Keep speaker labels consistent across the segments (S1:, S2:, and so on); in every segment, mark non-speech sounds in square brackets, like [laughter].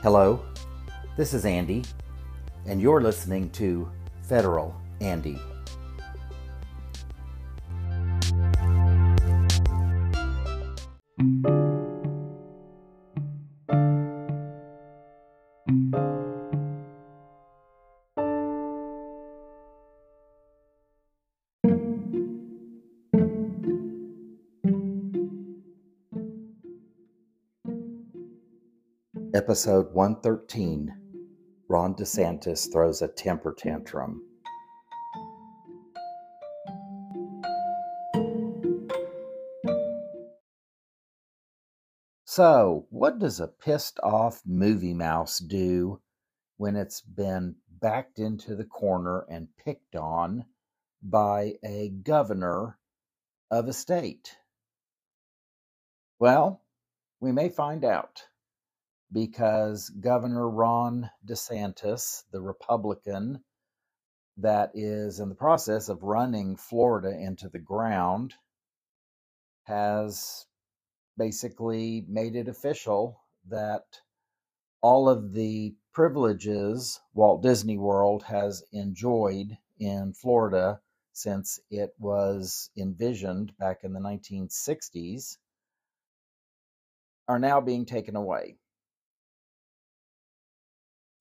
S1: Hello, this is Andy, and you're listening to Federal Andy. Episode 113 Ron DeSantis throws a temper tantrum. So, what does a pissed off movie mouse do when it's been backed into the corner and picked on by a governor of a state? Well, we may find out because Governor Ron DeSantis, the Republican that is in the process of running Florida into the ground, has basically made it official that all of the privileges Walt Disney World has enjoyed in Florida since it was envisioned back in the 1960s are now being taken away.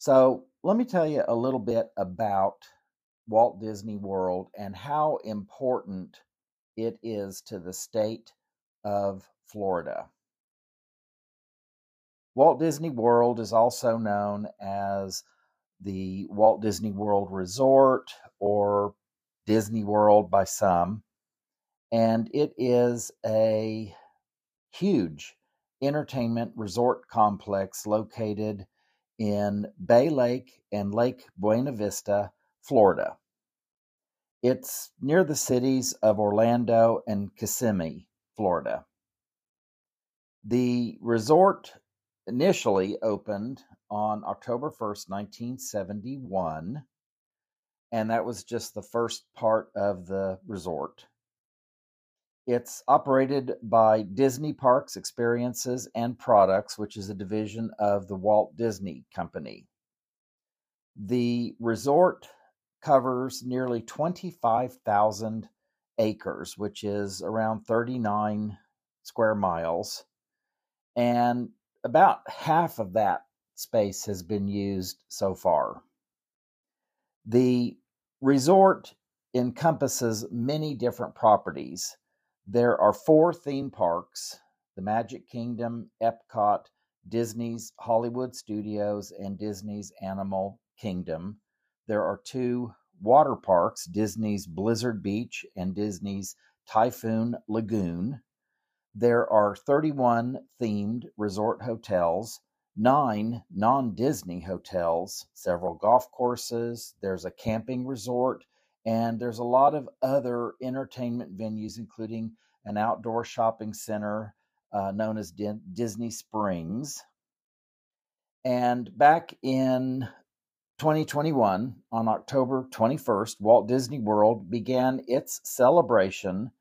S1: So, let me tell you a little bit about Walt Disney World and how important it is to the state of Florida. Walt Disney World is also known as the Walt Disney World Resort or Disney World by some, and it is a huge entertainment resort complex located in Bay Lake and Lake Buena Vista, Florida. It's near the cities of Orlando and Kissimmee, Florida. The resort initially opened on October 1st, 1971, and that was just the first part of the resort. It's operated by Disney Parks Experiences and Products, which is a division of the Walt Disney Company. The resort covers nearly 25,000 acres, which is around 39 square miles. And about half of that space has been used so far. The resort encompasses many different properties there are four theme parks the Magic Kingdom, Epcot, Disney's Hollywood Studios, and Disney's Animal Kingdom. There are two water parks Disney's Blizzard Beach and Disney's Typhoon Lagoon. There are 31 themed resort hotels, nine non Disney hotels, several golf courses, there's a camping resort, and there's a lot of other entertainment venues, including an outdoor shopping center uh, known as D- Disney Springs. And back in 2021, on October 21st, Walt Disney World began its celebration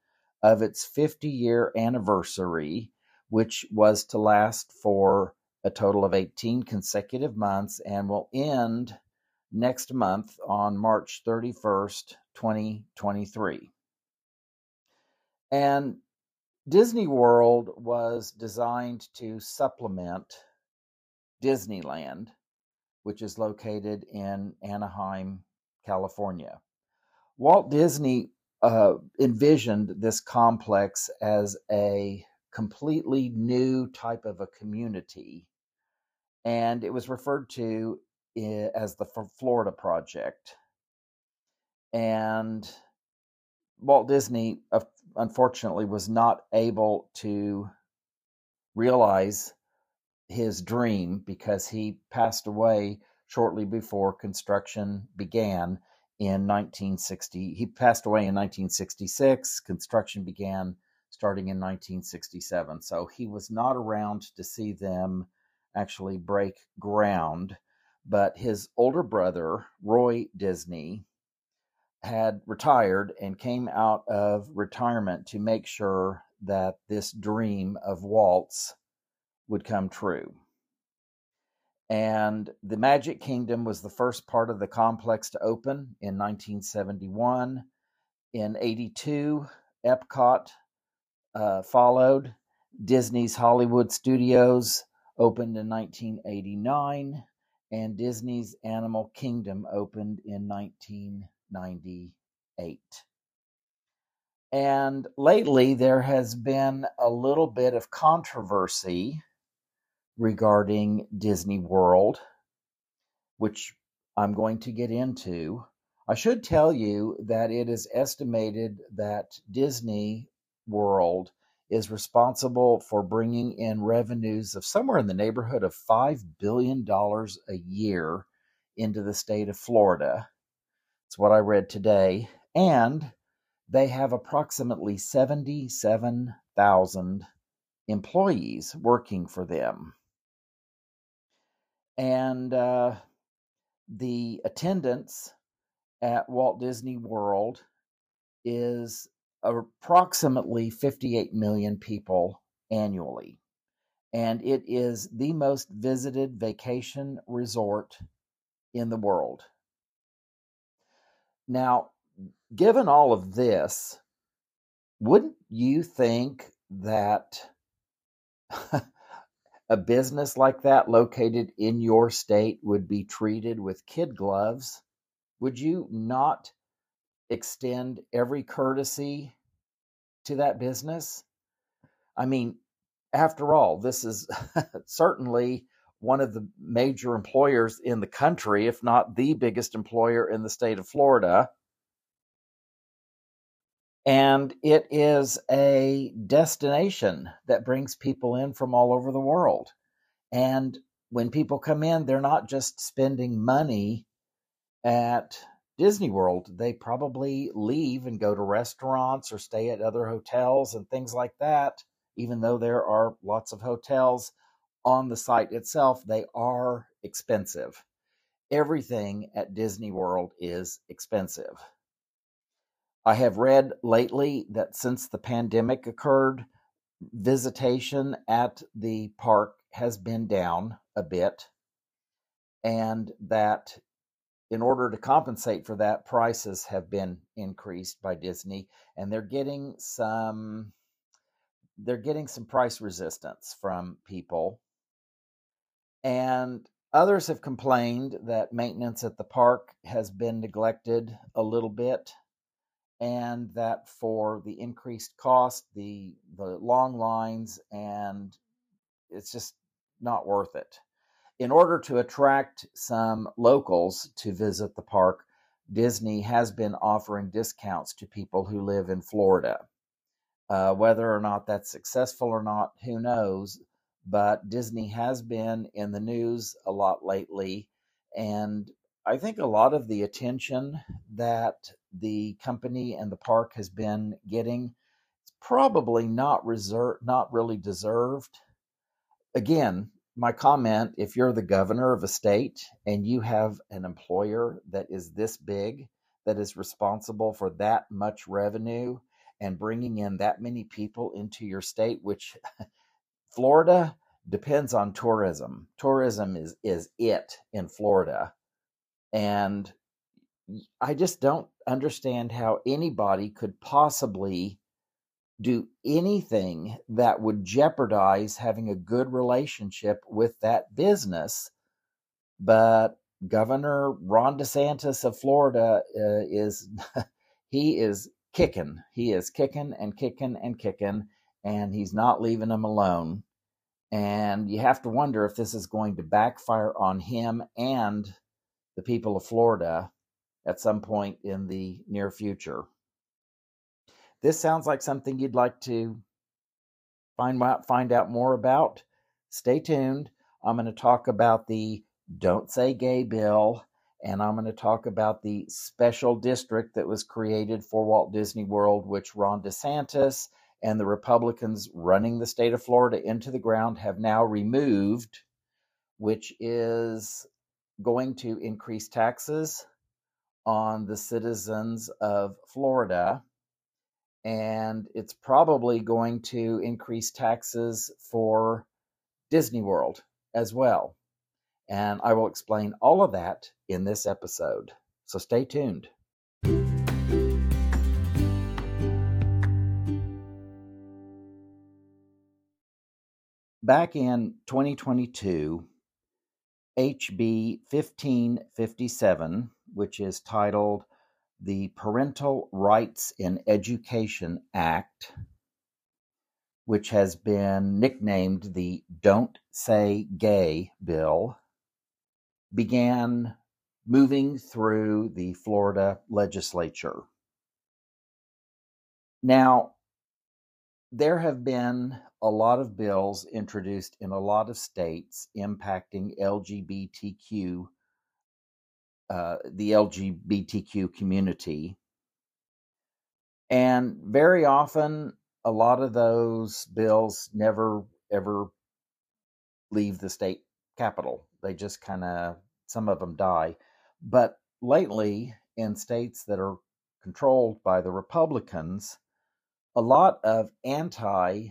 S1: of its 50 year anniversary, which was to last for a total of 18 consecutive months and will end next month on March 31st, 2023. And Disney World was designed to supplement Disneyland, which is located in Anaheim, California. Walt Disney uh, envisioned this complex as a completely new type of a community, and it was referred to as the Florida Project. And Walt Disney, unfortunately, was not able to realize his dream because he passed away shortly before construction began in 1960. He passed away in 1966. Construction began starting in 1967. So he was not around to see them actually break ground but his older brother, Roy Disney, had retired and came out of retirement to make sure that this dream of Walt's would come true. And the Magic Kingdom was the first part of the complex to open in 1971. In 82, Epcot uh, followed. Disney's Hollywood Studios opened in 1989, and Disney's Animal Kingdom opened in 1998. And lately, there has been a little bit of controversy regarding Disney World, which I'm going to get into. I should tell you that it is estimated that Disney World is responsible for bringing in revenues of somewhere in the neighborhood of $5 billion a year into the state of Florida. It's what I read today. And they have approximately 77,000 employees working for them and uh, the attendance at Walt Disney World is approximately 58 million people annually. And it is the most visited vacation resort in the world. Now, given all of this, wouldn't you think that [laughs] a business like that located in your state would be treated with kid gloves, would you not extend every courtesy to that business? I mean, after all, this is [laughs] certainly one of the major employers in the country, if not the biggest employer in the state of Florida. And it is a destination that brings people in from all over the world. And when people come in, they're not just spending money at Disney World. They probably leave and go to restaurants or stay at other hotels and things like that. Even though there are lots of hotels on the site itself, they are expensive. Everything at Disney World is expensive. I have read lately that since the pandemic occurred, visitation at the park has been down a bit, and that in order to compensate for that, prices have been increased by Disney, and they're getting some they're getting some price resistance from people. And others have complained that maintenance at the park has been neglected a little bit and that for the increased cost, the the long lines, and it's just not worth it. In order to attract some locals to visit the park, Disney has been offering discounts to people who live in Florida. Uh, whether or not that's successful or not, who knows? But Disney has been in the news a lot lately, and I think a lot of the attention that the company and the park has been getting is probably not not really deserved. Again, my comment if you're the governor of a state and you have an employer that is this big, that is responsible for that much revenue and bringing in that many people into your state, which [laughs] Florida depends on tourism. Tourism is, is it in Florida. And I just don't understand how anybody could possibly do anything that would jeopardize having a good relationship with that business. But Governor Ron DeSantis of Florida uh, is [laughs] he is kicking. He is kicking and kicking and kicking, and he's not leaving them alone. And you have to wonder if this is going to backfire on him and the people of Florida at some point in the near future. This sounds like something you'd like to find out, find out more about. Stay tuned. I'm going to talk about the Don't Say Gay bill, and I'm going to talk about the special district that was created for Walt Disney World, which Ron DeSantis and the Republicans running the state of Florida into the ground have now removed, which is going to increase taxes on the citizens of Florida. And it's probably going to increase taxes for Disney World as well. And I will explain all of that in this episode. So stay tuned. Back in 2022, HB 1557, which is titled the Parental Rights in Education Act, which has been nicknamed the Don't Say Gay Bill, began moving through the Florida legislature. Now, there have been a lot of bills introduced in a lot of states impacting LGBTQ, uh, the LGBTQ community. And very often, a lot of those bills never ever leave the state capital. They just kind of, some of them die. But lately, in states that are controlled by the Republicans, a lot of anti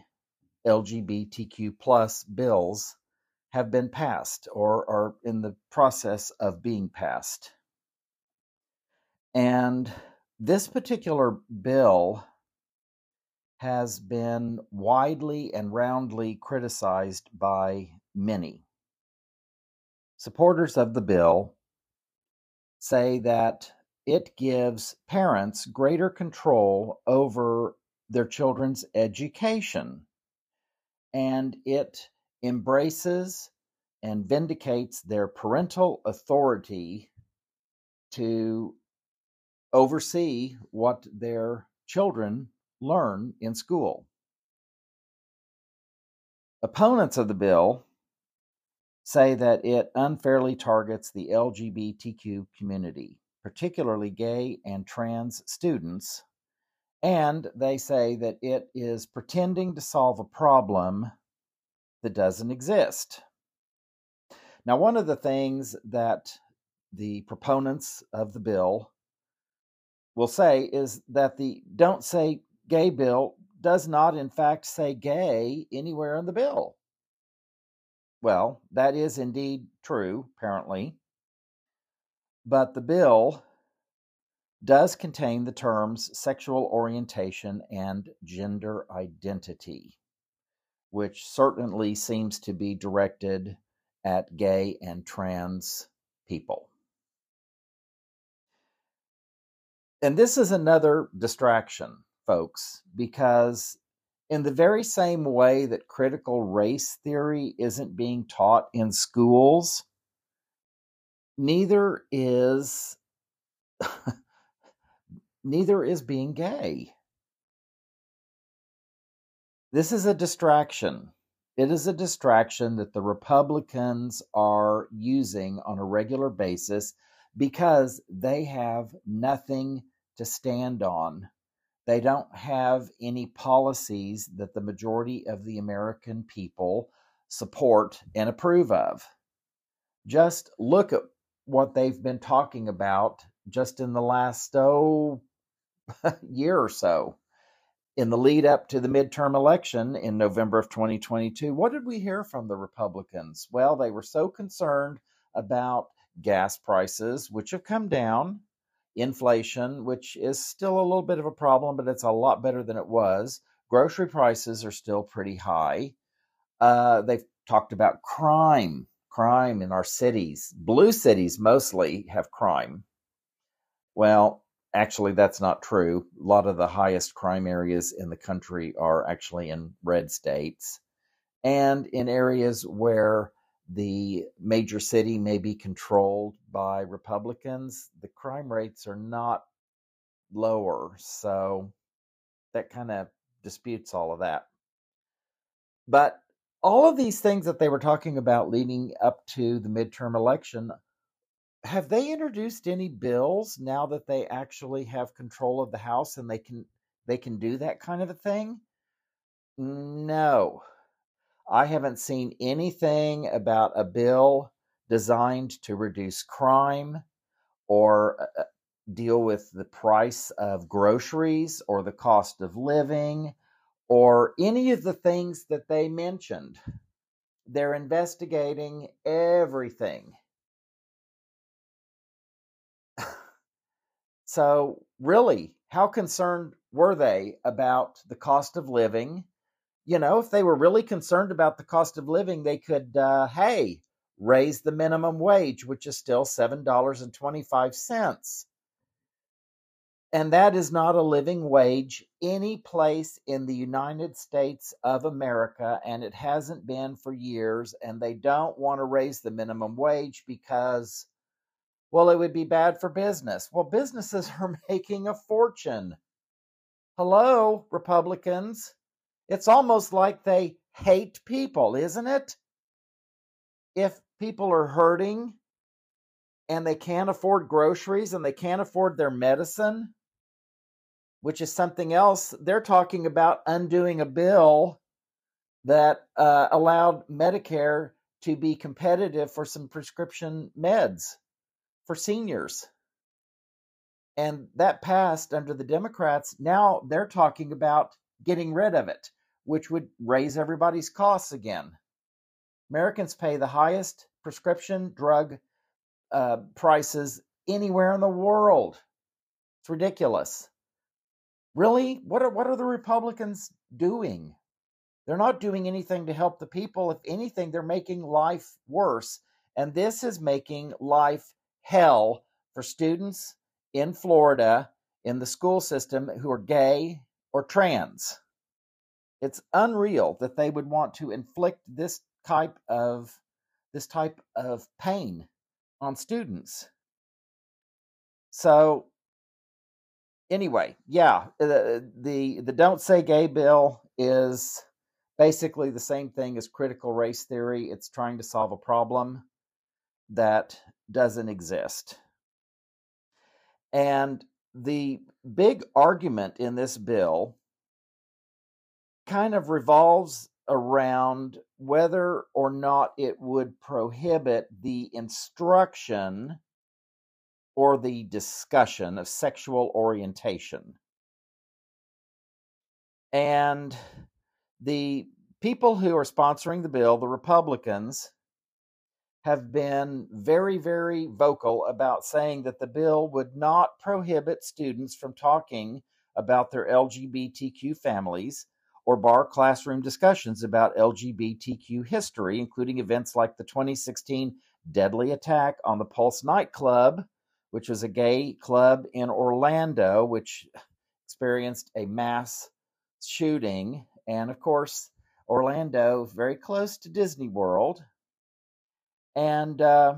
S1: LGBTQ plus bills have been passed or are in the process of being passed. And this particular bill has been widely and roundly criticized by many. Supporters of the bill say that it gives parents greater control over their children's education and it embraces and vindicates their parental authority to oversee what their children learn in school. Opponents of the bill say that it unfairly targets the LGBTQ community, particularly gay and trans students, and they say that it is pretending to solve a problem that doesn't exist. Now, one of the things that the proponents of the bill will say is that the Don't Say Gay bill does not, in fact, say gay anywhere in the bill. Well, that is indeed true, apparently. But the bill does contain the terms sexual orientation and gender identity, which certainly seems to be directed at gay and trans people. And this is another distraction, folks, because in the very same way that critical race theory isn't being taught in schools, neither is [laughs] neither is being gay. This is a distraction. It is a distraction that the Republicans are using on a regular basis because they have nothing to stand on. They don't have any policies that the majority of the American people support and approve of. Just look at what they've been talking about just in the last, oh, [laughs] year or so in the lead up to the midterm election in November of 2022, what did we hear from the Republicans? Well, they were so concerned about gas prices, which have come down, inflation, which is still a little bit of a problem, but it's a lot better than it was. Grocery prices are still pretty high. Uh, they've talked about crime, crime in our cities. Blue cities mostly have crime. Well, actually that's not true. A lot of the highest crime areas in the country are actually in red states and in areas where the major city may be controlled by Republicans, the crime rates are not lower. So that kind of disputes all of that. But all of these things that they were talking about leading up to the midterm election have they introduced any bills now that they actually have control of the house and they can they can do that kind of a thing? No. I haven't seen anything about a bill designed to reduce crime or uh, uh, deal with the price of groceries or the cost of living or any of the things that they mentioned. They're investigating everything. So, really, how concerned were they about the cost of living? You know, if they were really concerned about the cost of living, they could, uh, hey, raise the minimum wage, which is still $7.25. And that is not a living wage any place in the United States of America, and it hasn't been for years. And they don't want to raise the minimum wage because, well, it would be bad for business. Well, businesses [laughs] are making a fortune. Hello, Republicans. It's almost like they hate people, isn't it? If people are hurting and they can't afford groceries and they can't afford their medicine, which is something else. They're talking about undoing a bill that uh, allowed Medicare to be competitive for some prescription meds for seniors. And that passed under the Democrats. Now they're talking about getting rid of it, which would raise everybody's costs again. Americans pay the highest prescription drug uh, prices anywhere in the world. It's ridiculous. Really? What are what are the Republicans doing? They're not doing anything to help the people. If anything, they're making life worse. And this is making life hell for students in Florida in the school system who are gay or trans. It's unreal that they would want to inflict this type of this type of pain on students. So anyway, yeah, the, the the don't say gay bill is basically the same thing as critical race theory. It's trying to solve a problem that doesn't exist. And the big argument in this bill kind of revolves around whether or not it would prohibit the instruction or the discussion of sexual orientation. And the people who are sponsoring the bill, the Republicans, have been very, very vocal about saying that the bill would not prohibit students from talking about their LGBTQ families or bar classroom discussions about LGBTQ history, including events like the 2016 deadly attack on the Pulse nightclub which was a gay club in Orlando, which experienced a mass shooting. And of course, Orlando, very close to Disney World. And uh,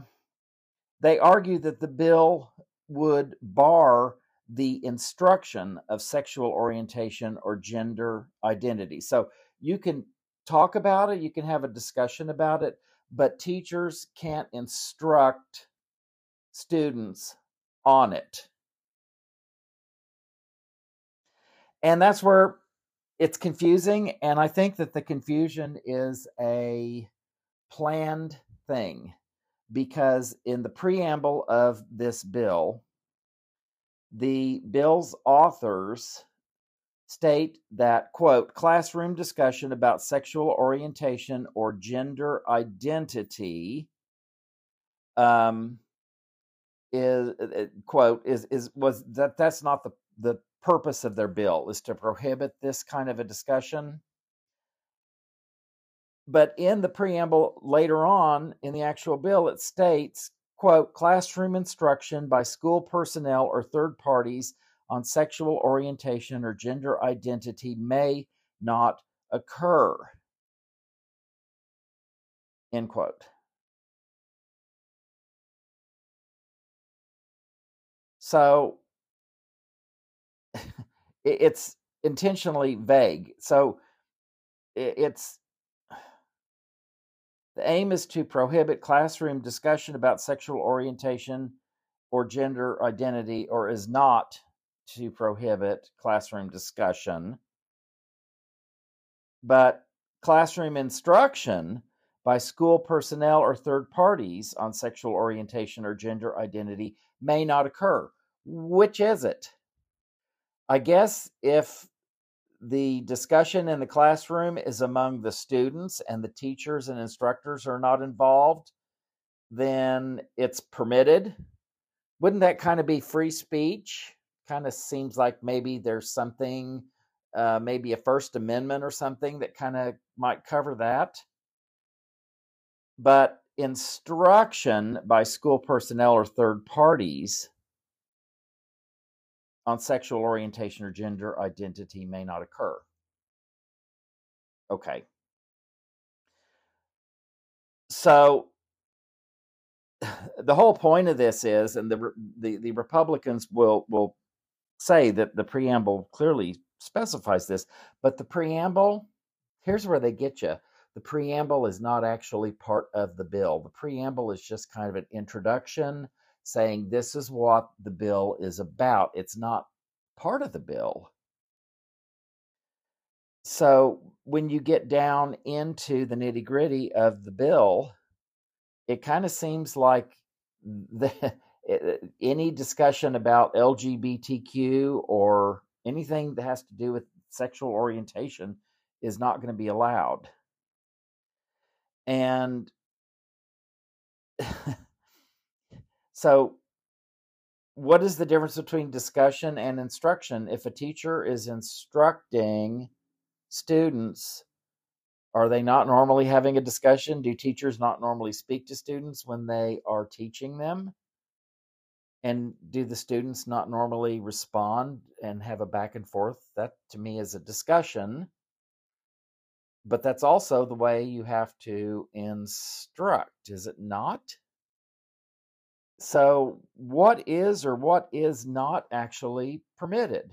S1: they argue that the bill would bar the instruction of sexual orientation or gender identity. So you can talk about it, you can have a discussion about it, but teachers can't instruct students on it. And that's where it's confusing. And I think that the confusion is a planned thing because in the preamble of this bill, the bill's authors state that, quote, classroom discussion about sexual orientation or gender identity um, is uh, uh, quote is is was that that's not the the purpose of their bill is to prohibit this kind of a discussion but in the preamble later on in the actual bill it states quote classroom instruction by school personnel or third parties on sexual orientation or gender identity may not occur end quote So [laughs] it's intentionally vague. So it's the aim is to prohibit classroom discussion about sexual orientation or gender identity, or is not to prohibit classroom discussion. But classroom instruction by school personnel or third parties on sexual orientation or gender identity may not occur which is it? I guess if the discussion in the classroom is among the students and the teachers and instructors are not involved, then it's permitted. Wouldn't that kind of be free speech? Kind of seems like maybe there's something, uh, maybe a First Amendment or something that kind of might cover that. But instruction by school personnel or third parties on sexual orientation or gender identity may not occur. Okay. So [sighs] the whole point of this is, and the, the, the Republicans will, will say that the preamble clearly specifies this, but the preamble, here's where they get you. The preamble is not actually part of the bill. The preamble is just kind of an introduction saying this is what the bill is about. It's not part of the bill. So when you get down into the nitty gritty of the bill, it kind of seems like the, eh, eh, any discussion about LGBTQ or anything that has to do with sexual orientation is not going to be allowed. And [laughs] So, what is the difference between discussion and instruction? If a teacher is instructing students, are they not normally having a discussion? Do teachers not normally speak to students when they are teaching them? And do the students not normally respond and have a back and forth? That to me is a discussion. But that's also the way you have to instruct, is it not? So, what is or what is not actually permitted?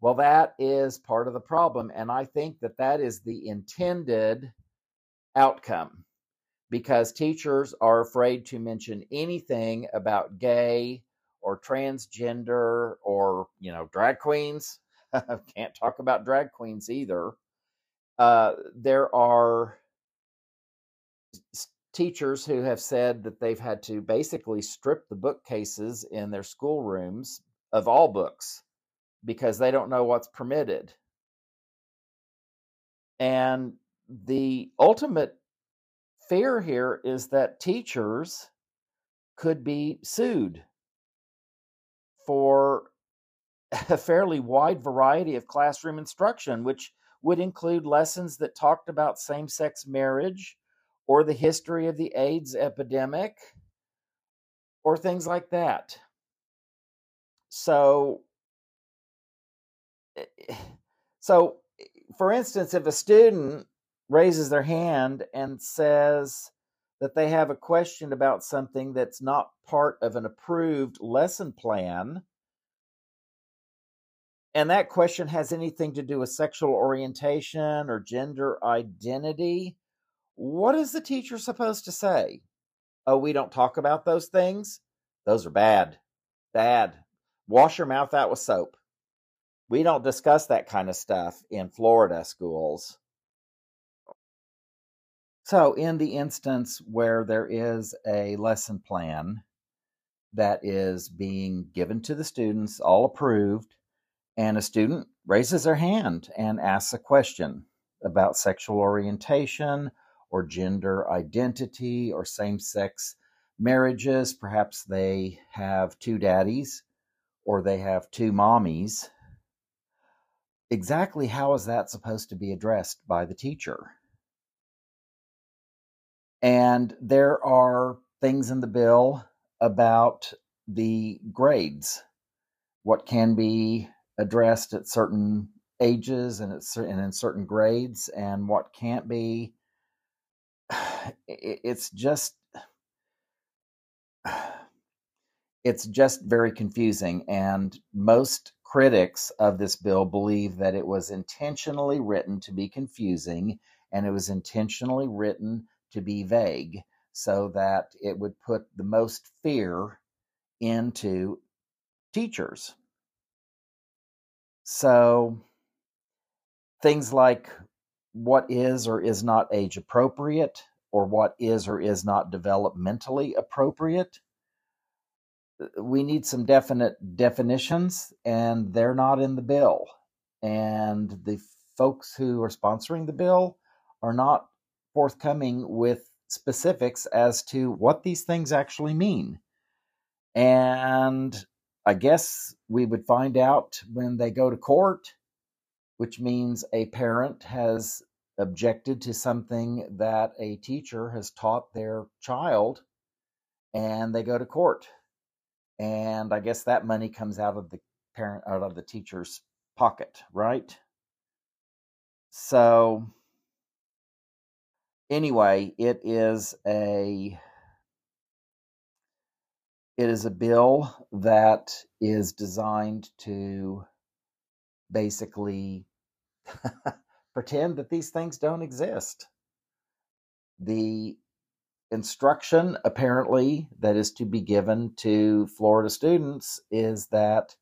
S1: Well, that is part of the problem. And I think that that is the intended outcome because teachers are afraid to mention anything about gay or transgender or, you know, drag queens. [laughs] Can't talk about drag queens either. Uh, there are teachers who have said that they've had to basically strip the bookcases in their schoolrooms of all books because they don't know what's permitted. And the ultimate fear here is that teachers could be sued for [laughs] a fairly wide variety of classroom instruction, which would include lessons that talked about same sex marriage or the history of the AIDS epidemic or things like that. So, eh, so for instance, if a student raises their hand and says that they have a question about something that's not part of an approved lesson plan, and that question has anything to do with sexual orientation or gender identity, what is the teacher supposed to say? Oh, we don't talk about those things? Those are bad. Bad. Wash your mouth out with soap. We don't discuss that kind of stuff in Florida schools. So, in the instance where there is a lesson plan that is being given to the students, all approved, and a student raises their hand and asks a question about sexual orientation or gender identity or same sex marriages. Perhaps they have two daddies or they have two mommies. Exactly how is that supposed to be addressed by the teacher? And there are things in the bill about the grades, what can be addressed at certain ages and, at, and in certain grades, and what can't be it's just [sighs] it's just very confusing and most critics of this bill believe that it was intentionally written to be confusing and it was intentionally written to be vague so that it would put the most fear into teachers. So things like what is or is not age appropriate or what is or is not developmentally appropriate. We need some definite definitions, and they're not in the bill. And the folks who are sponsoring the bill are not forthcoming with specifics as to what these things actually mean. And I guess we would find out when they go to court, which means a parent has objected to something that a teacher has taught their child and they go to court. And I guess that money comes out of the parent out of the teacher's pocket, right? So anyway, it is a it is a bill that is designed to basically [laughs] pretend that these things don't exist. The instruction, apparently, that is to be given to Florida students is that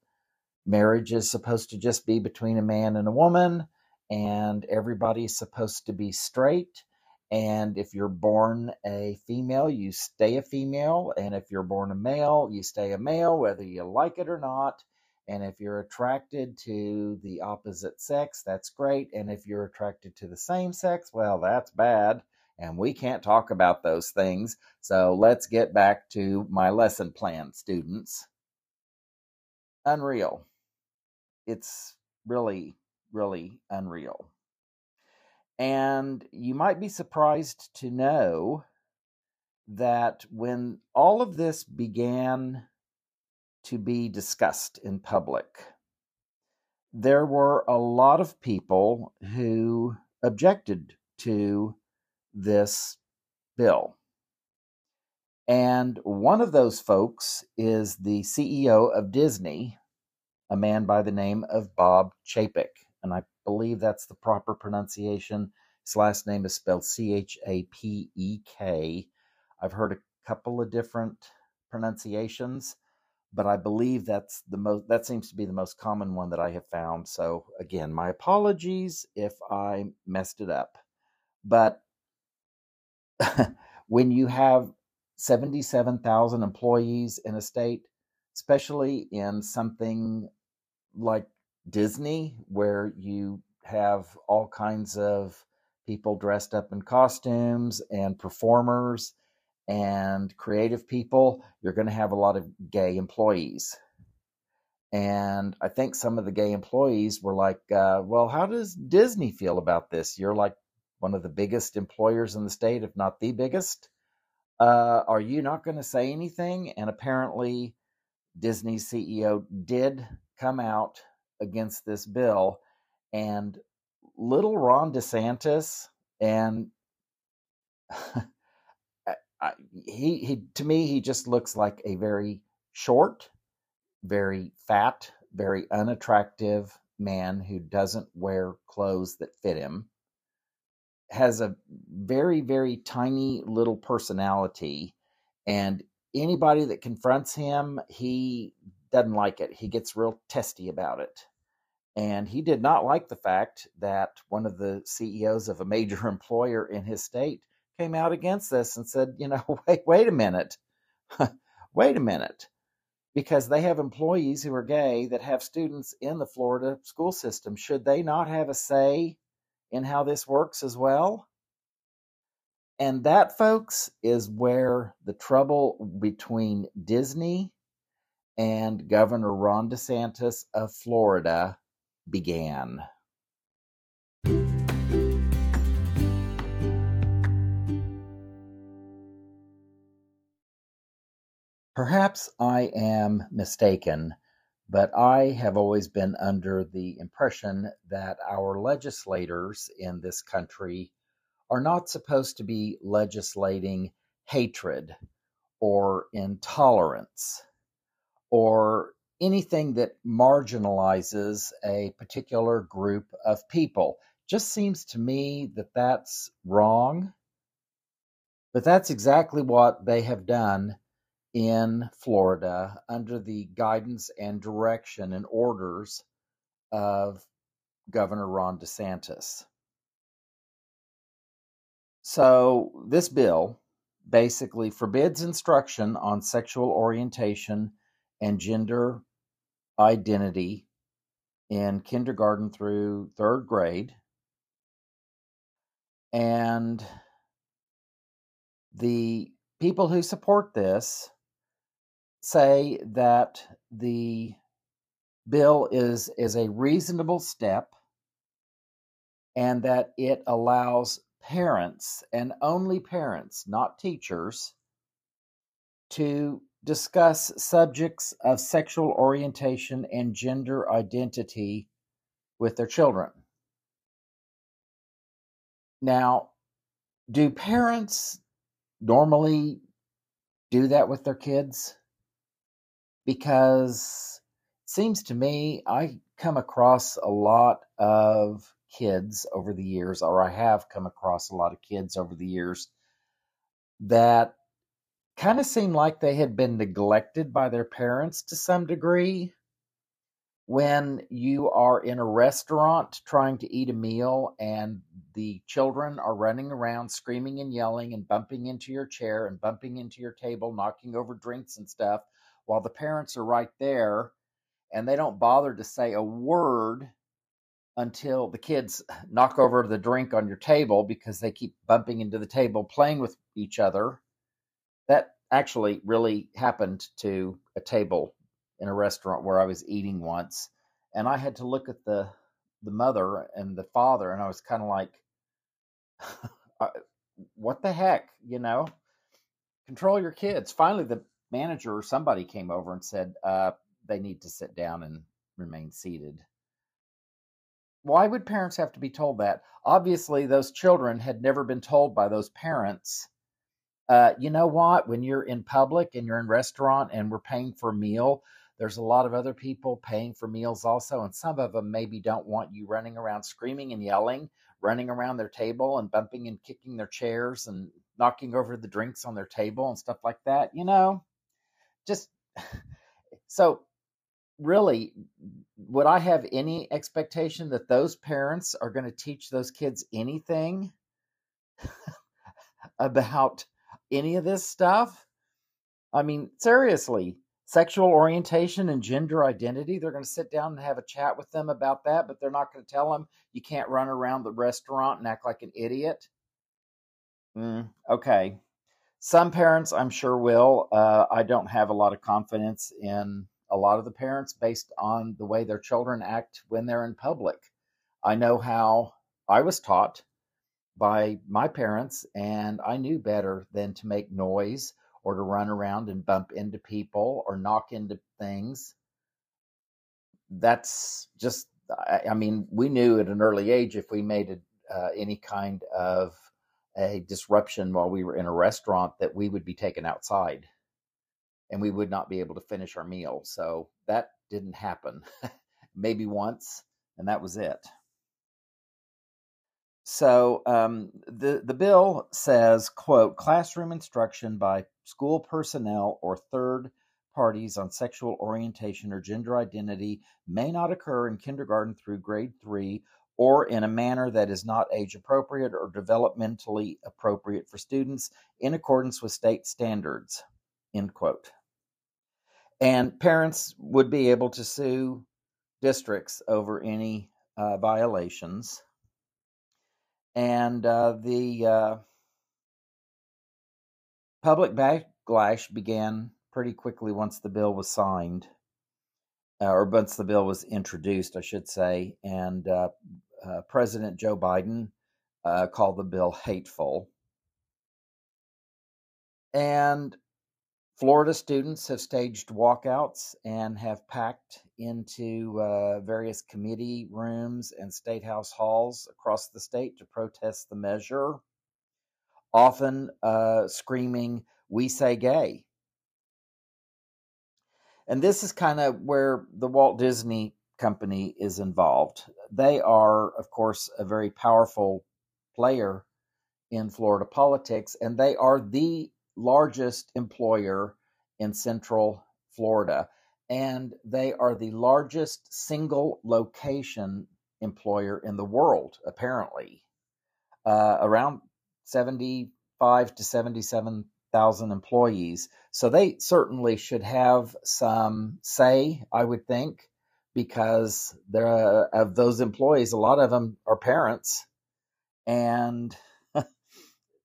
S1: marriage is supposed to just be between a man and a woman, and everybody's supposed to be straight. And if you're born a female, you stay a female. And if you're born a male, you stay a male, whether you like it or not. And if you're attracted to the opposite sex, that's great. And if you're attracted to the same sex, well, that's bad. And we can't talk about those things. So let's get back to my lesson plan, students. Unreal. It's really, really unreal. And you might be surprised to know that when all of this began to be discussed in public, there were a lot of people who objected to this bill. And one of those folks is the CEO of Disney, a man by the name of Bob Chapek. And I believe that's the proper pronunciation. His last name is spelled C H A P E K. I've heard a couple of different pronunciations but I believe that's the most that seems to be the most common one that I have found. So again, my apologies if I messed it up. But [laughs] when you have 77,000 employees in a state, especially in something like Disney where you have all kinds of people dressed up in costumes and performers and creative people, you're going to have a lot of gay employees. And I think some of the gay employees were like, uh, well, how does Disney feel about this? You're like one of the biggest employers in the state, if not the biggest. Uh, are you not going to say anything? And apparently, Disney's CEO did come out against this bill. And little Ron DeSantis and [laughs] He he to me he just looks like a very short, very fat, very unattractive man who doesn't wear clothes that fit him. Has a very very tiny little personality, and anybody that confronts him, he doesn't like it. He gets real testy about it. And he did not like the fact that one of the CEOs of a major [laughs] employer in his state came out against this and said, you know, [laughs] wait, wait a minute, [laughs] wait a minute, because they have employees who are gay that have students in the Florida school system. Should they not have a say in how this works as well? And that, folks, is where the trouble between Disney and Governor Ron DeSantis of Florida began. Perhaps I am mistaken, but I have always been under the impression that our legislators in this country are not supposed to be legislating hatred or intolerance or anything that marginalizes a particular group of people. Just seems to me that that's wrong. But that's exactly what they have done in Florida under the guidance and direction and orders of Governor Ron DeSantis. So, this bill basically forbids instruction on sexual orientation and gender identity in kindergarten through third grade And the people who support this say that the bill is is a reasonable step and that it allows parents and only parents, not teachers, to discuss subjects of sexual orientation and gender identity with their children. Now, do parents normally do that with their kids? Because it seems to me I come across a lot of kids over the years, or I have come across a lot of kids over the years that kind of seem like they had been neglected by their parents to some degree. When you are in a restaurant trying to eat a meal and the children are running around screaming and yelling and bumping into your chair and bumping into your table, knocking over drinks and stuff, while the parents are right there and they don't bother to say a word until the kids [laughs] knock over the drink on your table because they keep bumping into the table playing with each other. That actually really happened to a table in a restaurant where I was eating once. And I had to look at the the mother and the father and I was kind of like [laughs] uh, what the heck, you know? Control your kids. Finally the manager or somebody came over and said uh, they need to sit down and remain seated why would parents have to be told that? Obviously, those children had never been told by those parents, uh, you know what, when you're in public and you're in restaurant and we're paying for a meal, there's a lot of other people paying for meals also, and some of them maybe don't want you running around screaming and yelling, running around their table and bumping and kicking their chairs and knocking over the drinks on their table and stuff like that. You know, just [laughs] so really, would I have any expectation that those parents are going to teach those kids anything [laughs] about any of this stuff? I mean, seriously, sexual orientation and gender identity, they're going to sit down and have a chat with them about that, but they're not going to tell them you can't run around the restaurant and act like an idiot. Mm, okay. Some parents, I'm sure, will. Uh, I don't have a lot of confidence in a lot of the parents based on the way their children act when they're in public. I know how I was taught by my parents, and I knew better than to make noise or to run around and bump into people or knock into things. That's just, I, I mean, we knew at an early age if we made a, uh, any kind of a disruption while we were in a restaurant that we would be taken outside and we would not be able to finish our meal. So that didn't happen. [laughs] Maybe once, and that was it. So um, the the bill says, "quote Classroom instruction by school personnel or third parties on sexual orientation or gender identity may not occur in kindergarten through grade three or in a manner that is not age appropriate or developmentally appropriate for students in accordance with state standards." End quote and parents would be able to sue districts over any uh, violations. And uh, the uh, public backlash began pretty quickly once the bill was signed, uh, or once the bill was introduced, I should say. And uh, uh, President Joe Biden called the bill hateful. And Florida students have staged walkouts and have packed into uh, various committee rooms and state house halls across the state to protest the measure, often uh, screaming, We say gay. And this is kind of where the Walt Disney Company is involved. They are, of course, a very powerful player in Florida politics, and they are the largest employer in Central Florida. And they are the largest single location employer in the world, apparently. Uh, around 75 to 77,000 employees. So they certainly should have some say, I would think, because there of those employees, a lot of them are parents. And [laughs]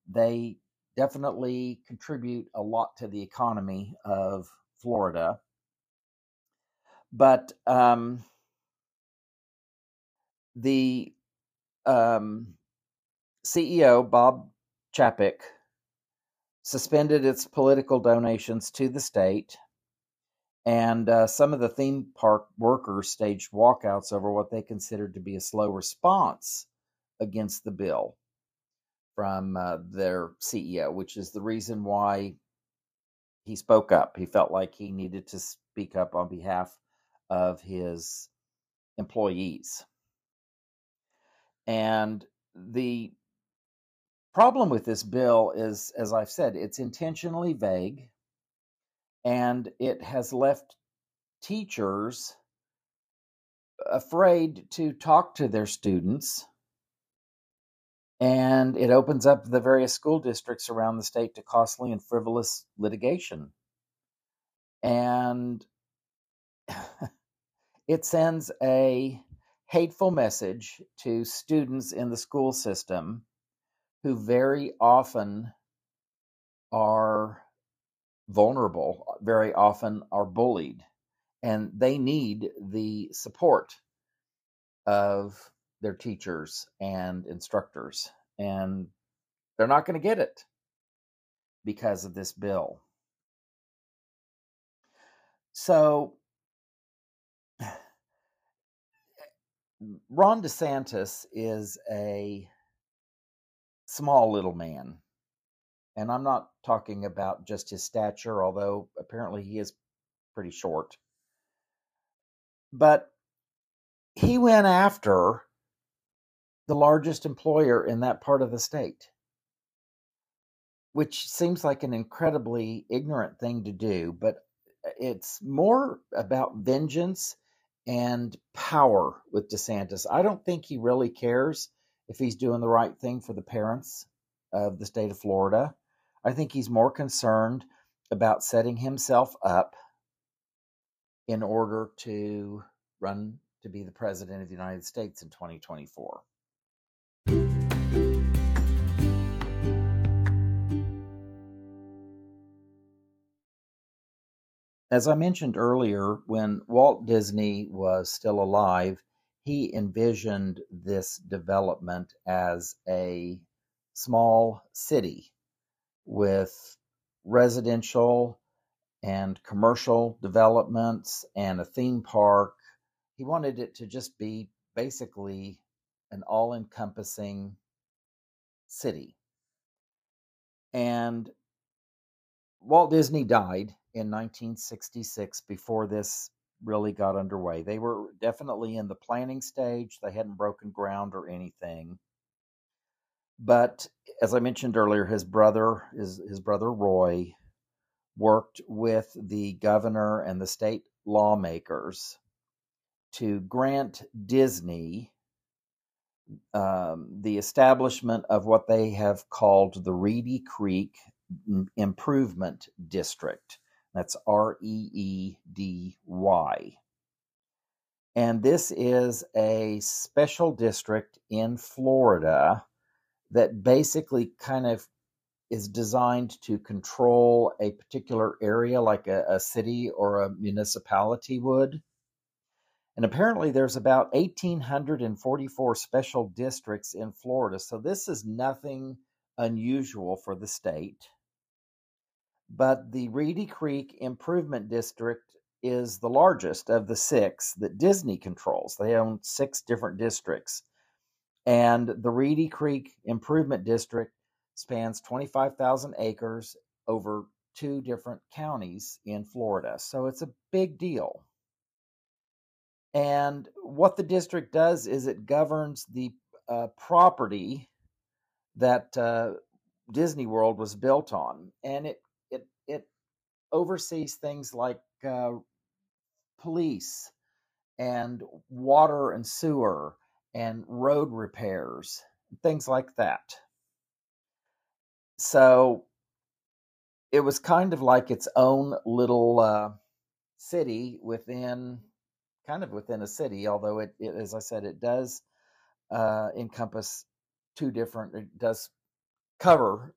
S1: they definitely contribute a lot to the economy of Florida. But um, the um, CEO, Bob Chapek, suspended its political donations to the state. And uh, some of the theme park workers staged walkouts over what they considered to be a slow response against the bill from uh, their CEO, which is the reason why he spoke up. He felt like he needed to speak up on behalf of his employees. And the problem with this bill is, as I've said, it's intentionally vague and it has left teachers afraid to talk to their students. And it opens up the various school districts around the state to costly and frivolous litigation. And [laughs] it sends a hateful message to students in the school system who very often are vulnerable, uh, very often are bullied, and they need the support of their teachers and instructors. And they're not going to get it because of this bill. So, [sighs] Ron DeSantis is a small little man. And I'm not talking about just his stature, although apparently he is pretty short. But he went after the largest employer in that part of the state, which seems like an incredibly ignorant thing to do, but uh, it's more about vengeance and power with DeSantis. I don't think he really cares if he's doing the right thing for the parents of the state of Florida. I think he's more concerned about setting himself up in order to run to be the president of the United States in 2024. As I mentioned earlier, when Walt Disney was still alive, he envisioned this development as a small city with residential and commercial developments and a theme park. He wanted it to just be basically an all encompassing city. And Walt Disney died in 1966 before this really got underway. They were definitely in the planning stage, they hadn't broken ground or anything. But as I mentioned earlier, his brother, his, his brother Roy, worked with the governor and the state lawmakers to grant Disney um, the establishment of what they have called the Reedy Creek Improvement District. That's R E E D Y. And this is a special district in Florida that basically kind of is designed to control a particular area like a, a city or a municipality would. And apparently, there's about 1,844 special districts in Florida. So, this is nothing unusual for the state. But the Reedy Creek Improvement District is the largest of the six that Disney controls. They own six different districts. And the Reedy Creek Improvement District spans 25,000 acres over two different counties in Florida. So it's a big deal. And what the district does is it governs the uh, property that uh, Disney World was built on, and it it it oversees things like uh, police and water and sewer and road repairs, things like that. So it was kind of like its own little uh, city within, kind of within a city, although it, it as I said, it does uh, encompass two different, it does cover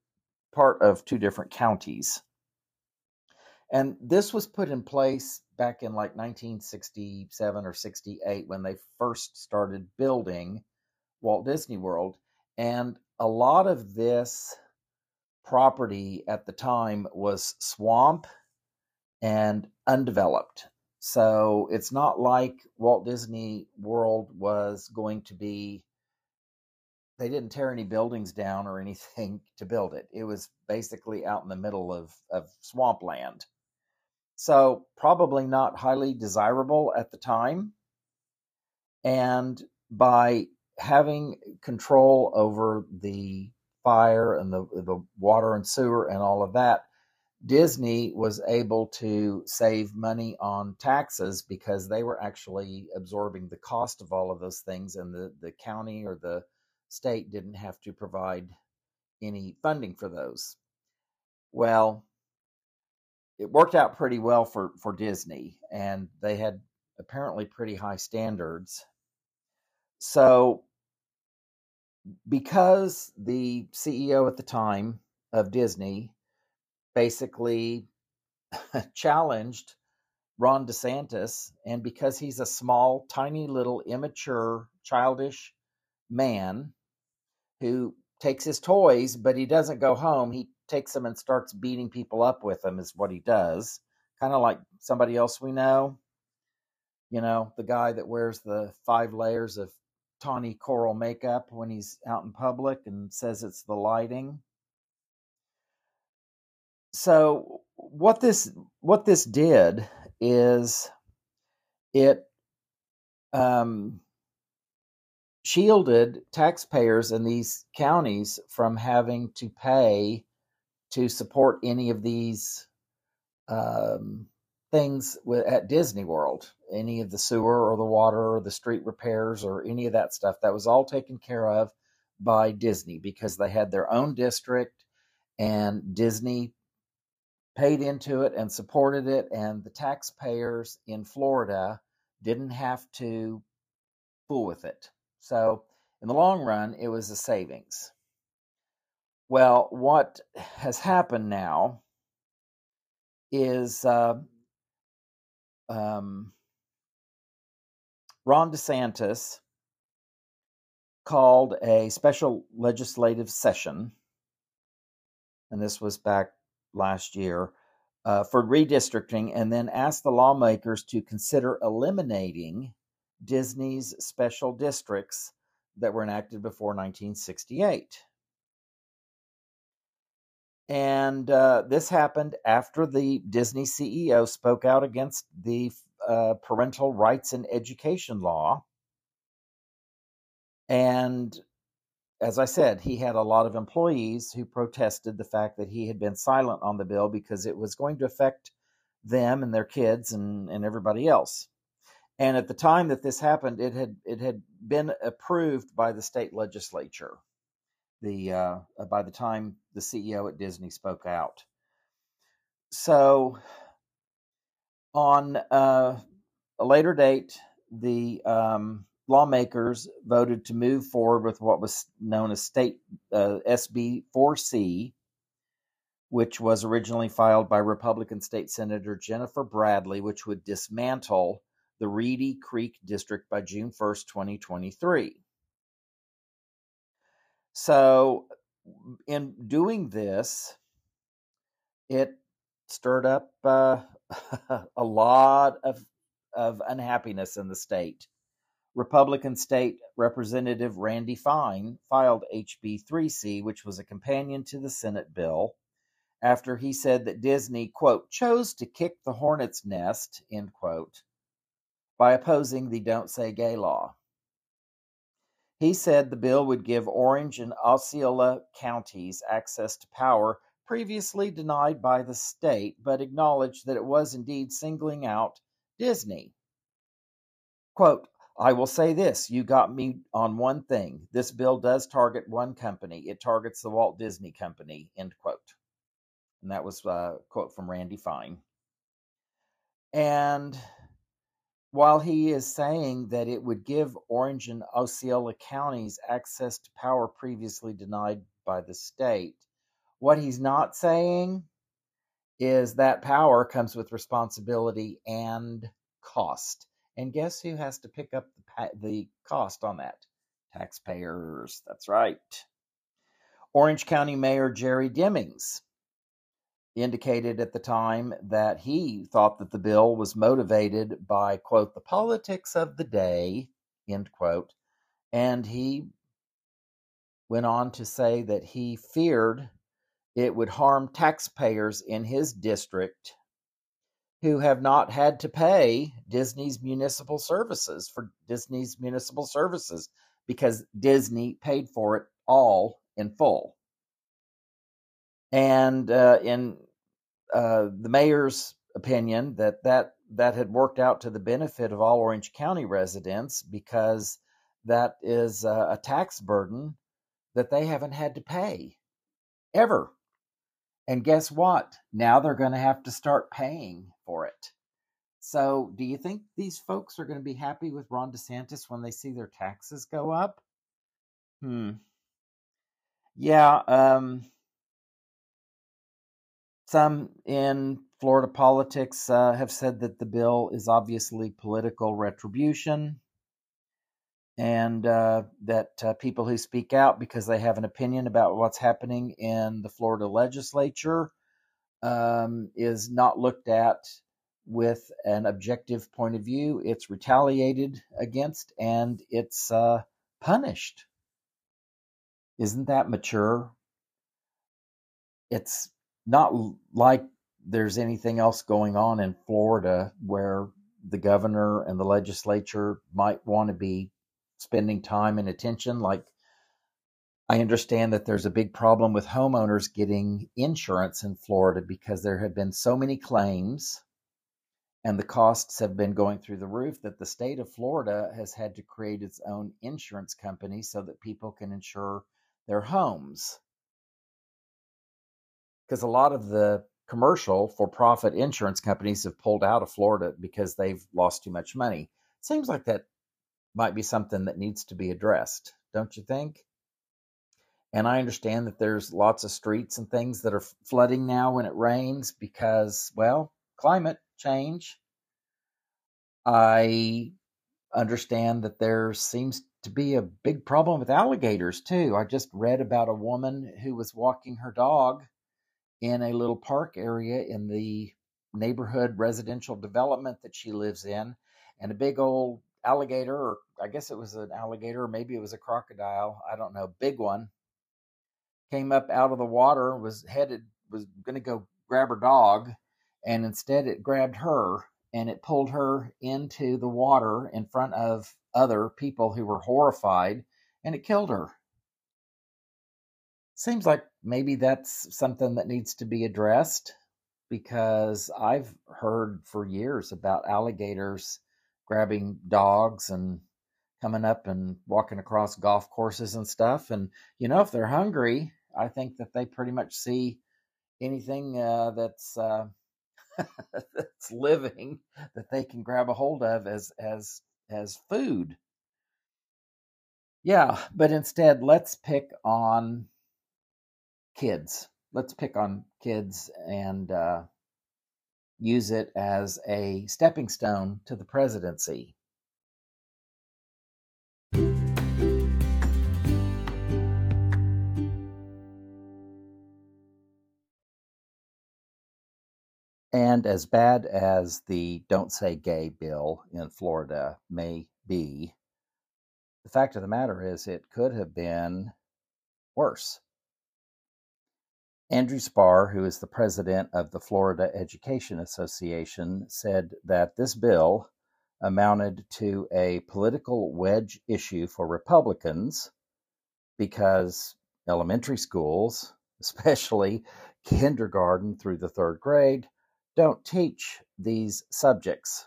S1: part of two different counties. And this was put in place back in like 1967 or 68 when they first started building Walt Disney World. And a lot of this property at the time was swamp and undeveloped. So it's not like Walt Disney World was going to be, they didn't tear any buildings down or anything [laughs] to build it. It was basically out in the middle of, of swampland. So probably not highly desirable at the time. And by having control over the fire and the the water and sewer and all of that, Disney was able to save money on taxes because they were actually absorbing the cost of all of those things, and the, the county or the state didn't have to provide any funding for those. Well, it worked out pretty well for, for Disney, and they had apparently pretty high standards. So because the CEO at the time of Disney basically [laughs] challenged Ron DeSantis, and because he's a small, tiny little, immature, childish man who takes his toys, but he doesn't go home, he takes them and starts beating people up with them, is what he does. Kind of like somebody else we know. You know, the guy that wears the five layers of tawny coral makeup when he's out in public and says it's the lighting. So what this what this did is it um, shielded taxpayers in these counties from having to pay to support any of these um, things at Disney World, any of the sewer or the water or the street repairs or any of that stuff. That was all taken care of by Disney because they had their own district and Disney paid into it and supported it, and the taxpayers in Florida didn't have to fool with it. So, in the long run, it was a savings. Well, what has happened now is uh, um, Ron DeSantis called a special legislative session, and this was back last year, uh, for redistricting, and then asked the lawmakers to consider eliminating Disney's special districts that were enacted before 1968. And uh, this happened after the Disney CEO spoke out against the uh, parental rights and education law. And as I said, he had a lot of employees who protested the fact that he had been silent on the bill because it was going to affect them and their kids and, and everybody else. And at the time that this happened, it had it had been approved by the state legislature the uh, uh, by the time the CEO at Disney spoke out. So, on uh, a later date, the um, lawmakers voted to move forward with what was known as State uh, SB 4C, which was originally filed by Republican State Senator Jennifer Bradley, which would dismantle the Reedy Creek District by June 1st, 2023. So, in doing this, it stirred up uh, [laughs] a lot of, of unhappiness in the state. Republican State Representative Randy Fine filed HB 3C, which was a companion to the Senate bill, after he said that Disney, quote, chose to kick the hornet's nest, end quote, by opposing the Don't Say Gay law. He said the bill would give Orange and Osceola counties access to power previously denied by the state, but acknowledged that it was indeed singling out Disney. Quote, I will say this you got me on one thing. This bill does target one company, it targets the Walt Disney Company, end quote. And that was a quote from Randy Fine. And while he is saying that it would give Orange and Osceola counties access to power previously denied by the state, What he's not saying is that power comes with responsibility and cost. And guess who has to pick up the, the cost on that? Taxpayers. That's right. Orange County Mayor Jerry Demings indicated at the time that he thought that the bill was motivated by, quote, the politics of the day, end quote. And he went on to say that he feared it would harm taxpayers in his district who have not had to pay Disney's municipal services for Disney's municipal services because Disney paid for it all in full. And uh, in uh, the mayor's opinion, that, that that had worked out to the benefit of all Orange County residents because that is a, a tax burden that they haven't had to pay ever. And guess what? Now they're going to have to start paying for it. So, do you think these folks are going to be happy with Ron DeSantis when they see their taxes go up? Hmm. Yeah. Um, some in Florida politics uh, have said that the bill is obviously political retribution and uh, that uh, people who speak out because they have an opinion about what's happening in the Florida legislature um, is not looked at with an objective point of view. It's retaliated against and it's uh, punished. Isn't that mature? It's not like there's anything else going on in Florida where the governor and the legislature might want to be spending time and attention. Like, I understand that there's a big problem with homeowners getting insurance in Florida because there have been so many claims and the costs have been going through the roof that the state of Florida has had to create its own insurance company so that people can insure their homes. Because a lot of the commercial for profit insurance companies have pulled out of Florida because they've lost too much money. Seems like that might be something that needs to be addressed, don't you think? And I understand that there's lots of streets and things that are flooding now when it rains because, well, climate change. I understand that there seems to be a big problem with alligators too. I just read about a woman who was walking her dog in a little park area in the neighborhood residential development that she lives in, and a big old alligator, or I guess it was an alligator, or maybe it was a crocodile. I don't know. Big one came up out of the water, was headed, was going to go grab her dog, and instead it grabbed her and it pulled her into the water in front of other people who were horrified, and it killed her. Seems like maybe that's something that needs to be addressed because I've heard for years about alligators grabbing dogs and coming up and walking across golf courses and stuff. And, you know, if they're hungry, I think that they pretty much see anything uh, that's. Uh, [laughs] that's living that they can grab a hold of as as as food. Yeah, but instead let's pick on kids. Let's pick on kids and uh, use it as a stepping stone to the presidency. And as bad as the Don't Say Gay bill in Florida may be, the fact of the matter is it could have been worse. Andrew Spar, who is the president of the Florida Education Association, said that this bill amounted to a political wedge issue for Republicans because elementary schools, [laughs] especially kindergarten through the third grade, don't teach these subjects.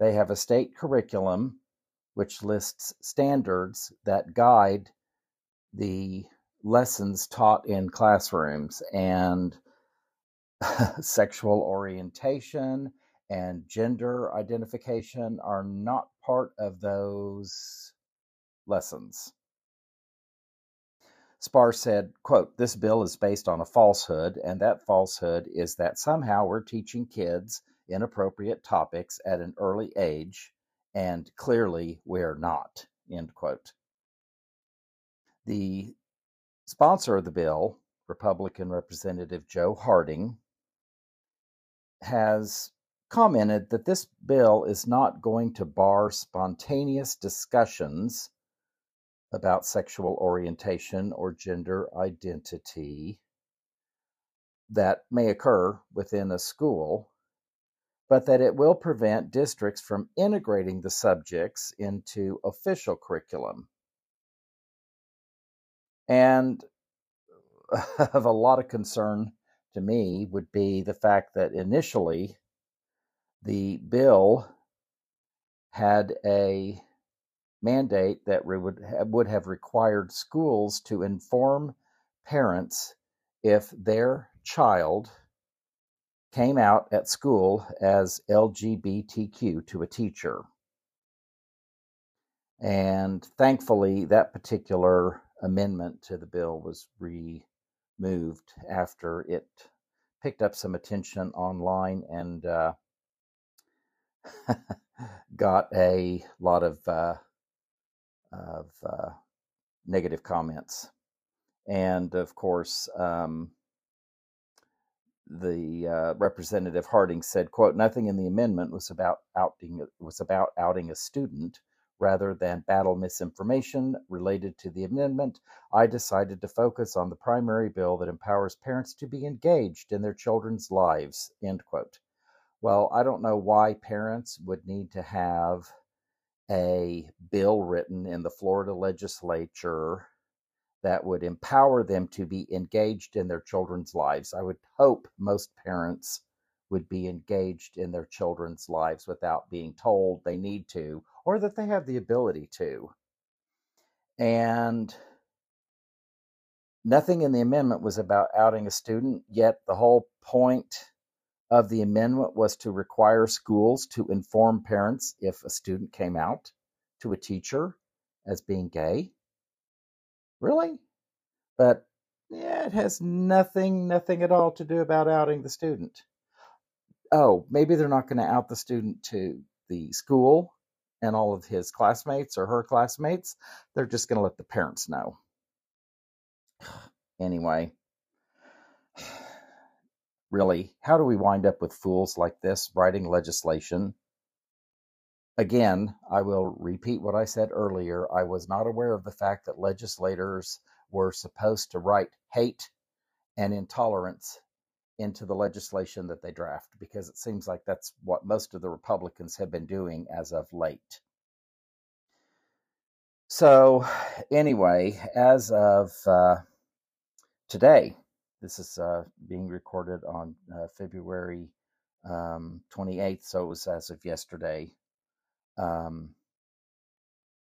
S1: They have a state curriculum which lists standards that guide the lessons taught in classrooms and [laughs] sexual orientation and gender identification are not part of those lessons. Spar said, quote, this bill is based on a falsehood, and that falsehood is that somehow we're teaching kids inappropriate topics at an early age, and clearly we're not, end quote. The sponsor of the bill, Republican Representative Joe Harding, has commented that this bill is not going to bar spontaneous discussions about sexual orientation or gender identity that may occur within a school, but that it will prevent districts from integrating the subjects into official curriculum. And [laughs] of a lot of concern to me would be the fact that initially the bill had a mandate that would would have required schools to inform parents if their child came out at school as LGBTQ to a teacher. And thankfully, that particular amendment to the bill was removed after it picked up some attention online and uh, [laughs] got a lot of uh, of uh, negative comments, and of course, um, the uh, representative Harding said, "quote Nothing in the amendment was about outing was about outing a student." Rather than battle misinformation related to the amendment, I decided to focus on the primary bill that empowers parents to be engaged in their children's lives. End quote. Well, I don't know why parents would need to have a bill written in the Florida legislature that would empower them to be engaged in their children's lives. I would hope most parents would be engaged in their children's lives without being told they need to or that they have the ability to. And nothing in the amendment was about outing a student, yet the whole point of the amendment was to require schools to inform parents if a student came out to a teacher as being gay. Really? But yeah, it has nothing, nothing at all to do about outing the student. Oh, maybe they're not going to out the student to the school and all of his classmates or her classmates. They're just going to let the parents know. Anyway, [sighs] really, how do we wind up with fools like this writing legislation? Again, I will repeat what I said earlier. I was not aware of the fact that legislators were supposed to write hate and intolerance into the legislation that they draft because it seems like that's what most of the Republicans have been doing as of late. So, anyway, as of uh, today, this is uh, being recorded on uh, February um, 28th, so it was as of yesterday. Um,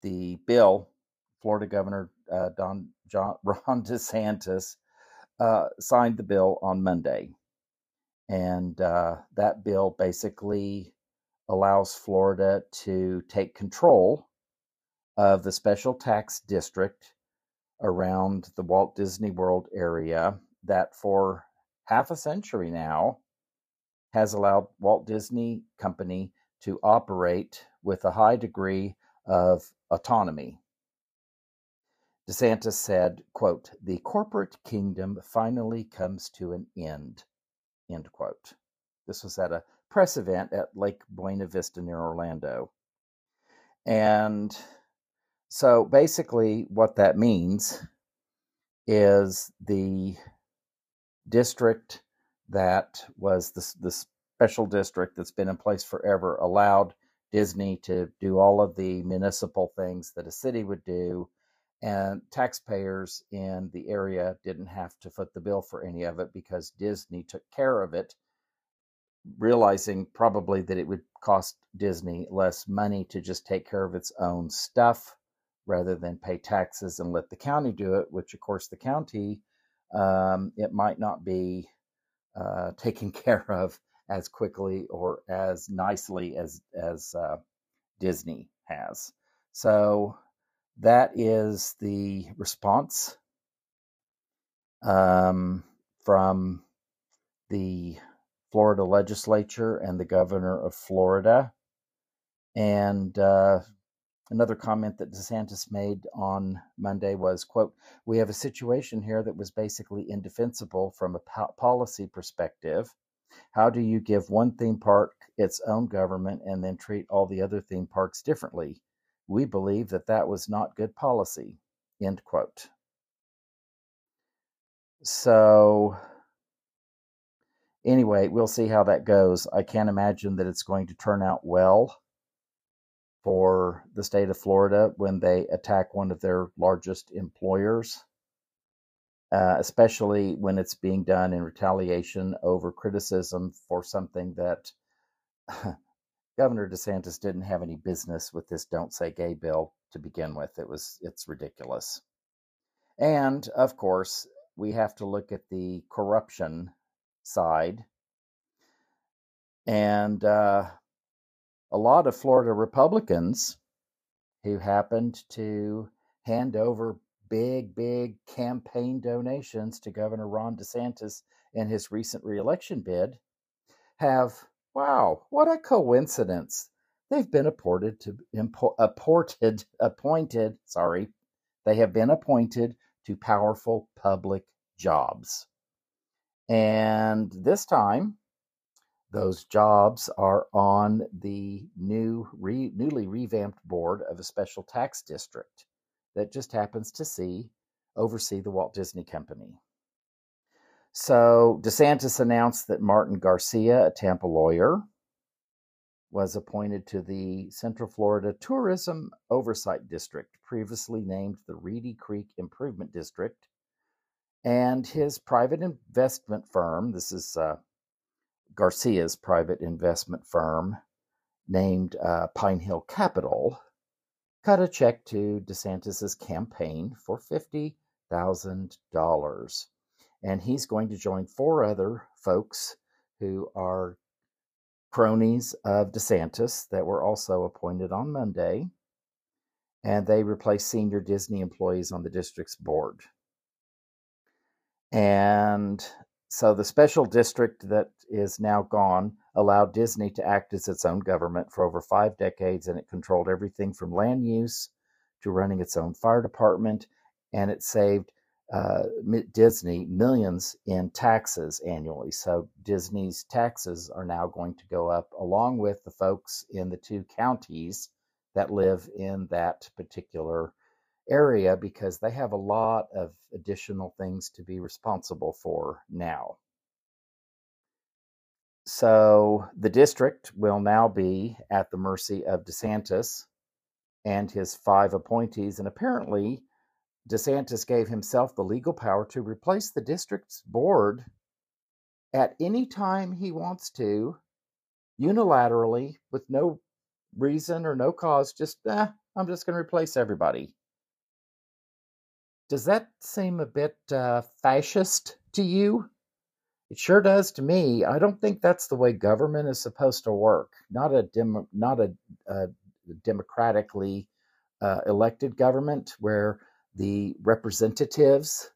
S1: the bill, Florida Governor uh, Don John, [laughs] Ron DeSantis uh, signed the bill on Monday, and uh, that bill basically allows Florida to take control of the special tax district around the Walt Disney World area that for half a century now has allowed Walt Disney Company to operate with a high degree of autonomy. DeSantis said, quote, the corporate kingdom finally comes to an end, end quote. This was at a press event at Lake Buena Vista near Orlando. And so basically, what that means is the district that was the, the special district that's been in place forever allowed Disney to do all of the municipal things that a city would do, and taxpayers in the area didn't have to foot the bill for any of it because Disney took care of it, realizing probably that it would cost Disney less money to just take care of its own stuff rather than pay taxes and let the county do it, which of course the county um, it might not be uh, taken [laughs] care of as quickly or as nicely as as uh, Disney has. So that is the response um, from the Florida legislature and the governor of Florida. And uh, another comment that DeSantis made on Monday was, quote, we have a situation here that was basically indefensible from a po- policy perspective. How do you give one theme park its own government and then treat all the other theme parks differently? We believe that that was not good policy, end quote. So, anyway, we'll see how that goes. I can't imagine that it's going to turn out well for the state of Florida when they attack one of their largest employers, uh, especially when it's being done in retaliation over criticism for something that [laughs] Governor DeSantis didn't have any business with this "Don't Say Gay" bill to begin with. It was it's ridiculous, and of course we have to look at the corruption side. And uh, a lot of Florida Republicans who happened to hand over big, big campaign donations to Governor Ron DeSantis in his recent reelection bid have, wow, what a coincidence. They've been appointed to appointed [laughs] appointed, sorry, they have been appointed to powerful public jobs. And this time, those jobs are on the new, re, newly revamped board of a special tax district that just happens to see oversee the Walt Disney Company. So DeSantis announced that Martin Garcia, a Tampa lawyer, was appointed to the Central Florida Tourism Oversight District, previously named the Reedy Creek Improvement District, and his private investment firm, this is uh, Garcia's private investment firm named uh, Pine Hill Capital, cut a check to DeSantis's campaign for $50,000. And he's going to join four other folks who are cronies of DeSantis that were also appointed on Monday. And they replace senior Disney employees on the district's board. And so the special district that is now gone allowed Disney to act as its own government for over five decades, and it controlled everything from land use to running its own fire department, and it saved uh, Disney millions in taxes annually. So Disney's taxes are now going to go up along with the folks in the two counties that live in that particular area because they have a lot of additional things to be responsible for now. So the district will now be at the mercy of DeSantis and his five appointees. And apparently, DeSantis gave himself the legal power to replace the district's board at any time he wants to, unilaterally, with no reason or no cause. Just, eh, I'm just going to replace everybody. Does that seem a bit uh, fascist to you? It sure does to me. I don't think that's the way government is supposed to work. Not a dem- not a, a democratically uh, elected government where the representatives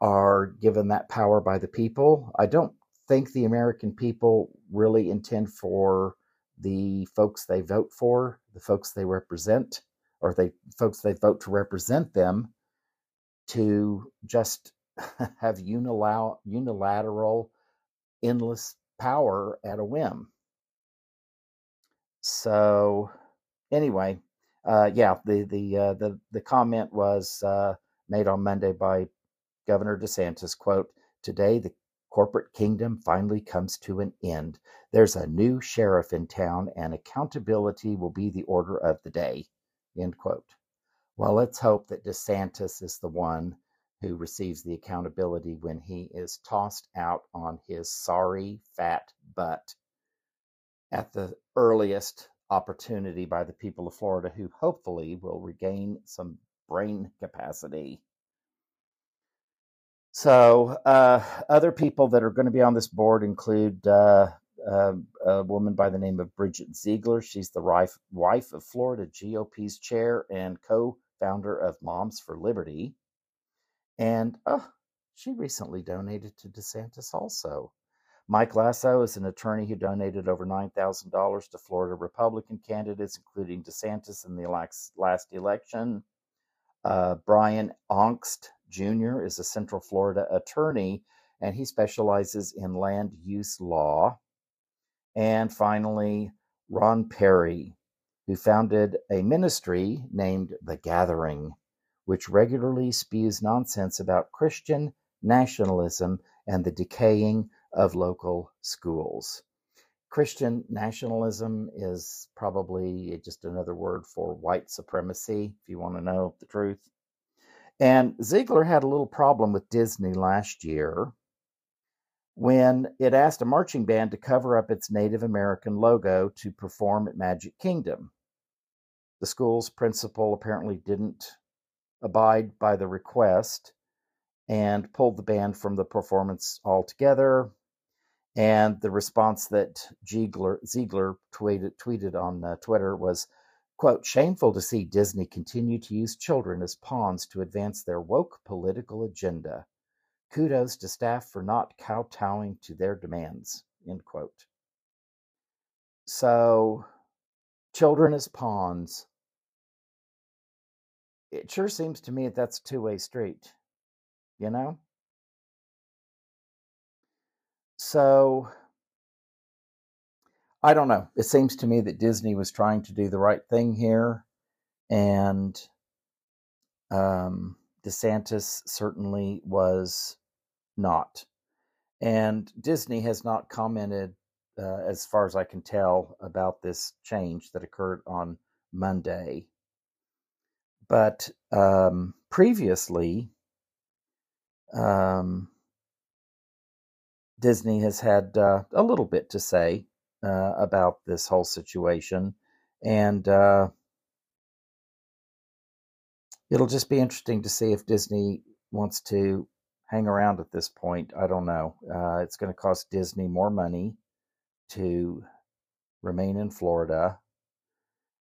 S1: are given that power by the people. I don't think the American people really intend for the folks they vote for, the folks they represent, or the folks they vote to represent them to just [laughs] have unilateral, endless power at a whim. So, anyway, uh, yeah, the the uh, the the comment was uh, made on Monday by Governor DeSantis. "Quote: Today, the corporate kingdom finally comes to an end. There's a new sheriff in town, and accountability will be the order of the day." End quote. Well, let's hope that DeSantis is the one who receives the accountability when he is tossed out on his sorry fat butt at the earliest opportunity by the people of Florida, who hopefully will regain some brain capacity. So, uh, other people that are going to be on this board include uh, uh, a woman by the name of Bridget Ziegler. She's the wife, wife of Florida GOP's chair and co founder of Moms for Liberty. And oh, she recently donated to DeSantis also. Mike Lasso is an attorney who donated over $9,000 to Florida Republican candidates, including DeSantis in the last election. Uh, Brian Aungst Jr. is a Central Florida attorney, and he specializes in land use law. And finally, Ron Peri, who founded a ministry named The Gathering, which regularly spews nonsense about Christian nationalism and the decaying of local schools. Christian nationalism is probably just another word for white supremacy, if you want to know the truth. And Ziegler had a little problem with Disney last year when it asked a marching band to cover up its Native American logo to perform at Magic Kingdom. The school's principal apparently didn't abide by the request and pulled the band from the performance altogether. And the response that Ziegler, Ziegler tweeted, tweeted on uh, Twitter was, quote, shameful to see Disney continue to use children as pawns to advance their woke political agenda. Kudos to staff for not kowtowing to their demands, end quote. So, children as pawns. It sure seems to me that that's a two way street you know? So I don't know. It seems to me that Disney was trying to do the right thing here, and um, DeSantis certainly was not. And Disney has not commented, uh, as far as I can tell, about this change that occurred on Monday. But um, previously, um, Disney has had uh, a little bit to say uh, about this whole situation, and uh, it'll just be interesting to see if Disney wants to hang around at this point. I don't know. Uh, it's going to cost Disney more money to remain in Florida,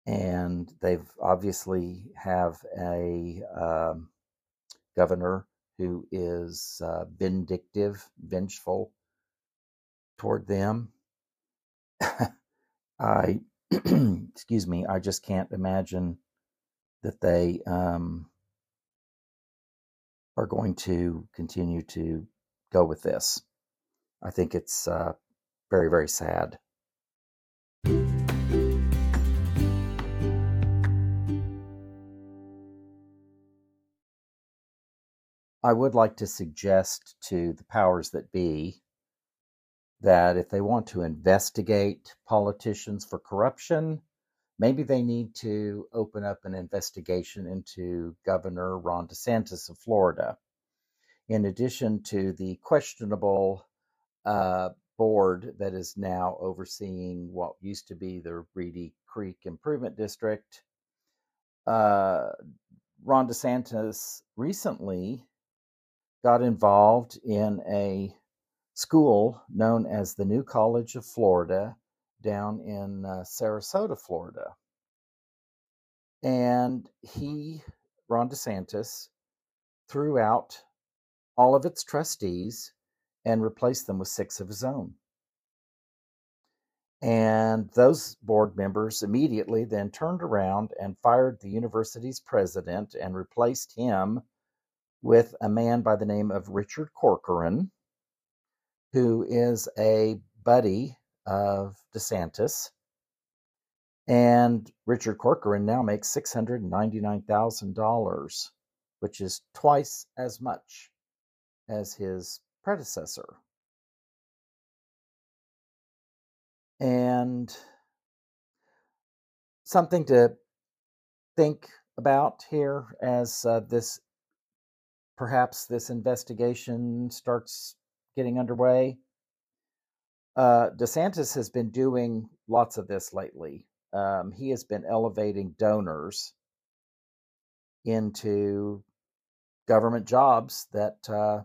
S1: and they've obviously have a um, governor who is uh, vindictive, vengeful toward them. I, [clears throat] excuse me, I just can't imagine that they um, are going to continue to go with this. I think it's uh, very, very sad. I would like to suggest to the powers that be that if they want to investigate politicians for corruption, maybe they need to open up an investigation into Governor Ron DeSantis of Florida. In addition to the questionable uh, board that is now overseeing what used to be the Reedy Creek Improvement District, uh, Ron DeSantis recently got involved in a school known as the New College of Florida down in uh, Sarasota, Florida. And he, Ron DeSantis, threw out all of its trustees and replaced them with six of his own. And those board members immediately then turned around and fired the university's president and replaced him with a man by the name of Richard Corcoran, who is a buddy of DeSantis. And Richard Corcoran now makes $699,000, which is twice as much as his predecessor. And something to think about here as uh, this perhaps this investigation starts getting underway. Uh, DeSantis has been doing lots of this lately. Um, he has been elevating donors into government jobs that uh,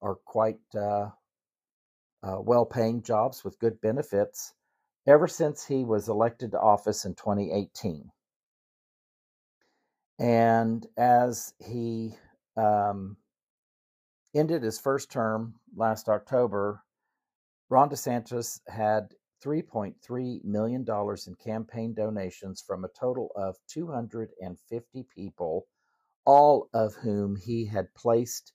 S1: are quite uh, uh well paying jobs with good benefits ever since he was elected to office in 2018. And as he um, ended his first term last October, Ron DeSantis had $3.3 million in campaign donations from a total of 250 people, all of whom he had placed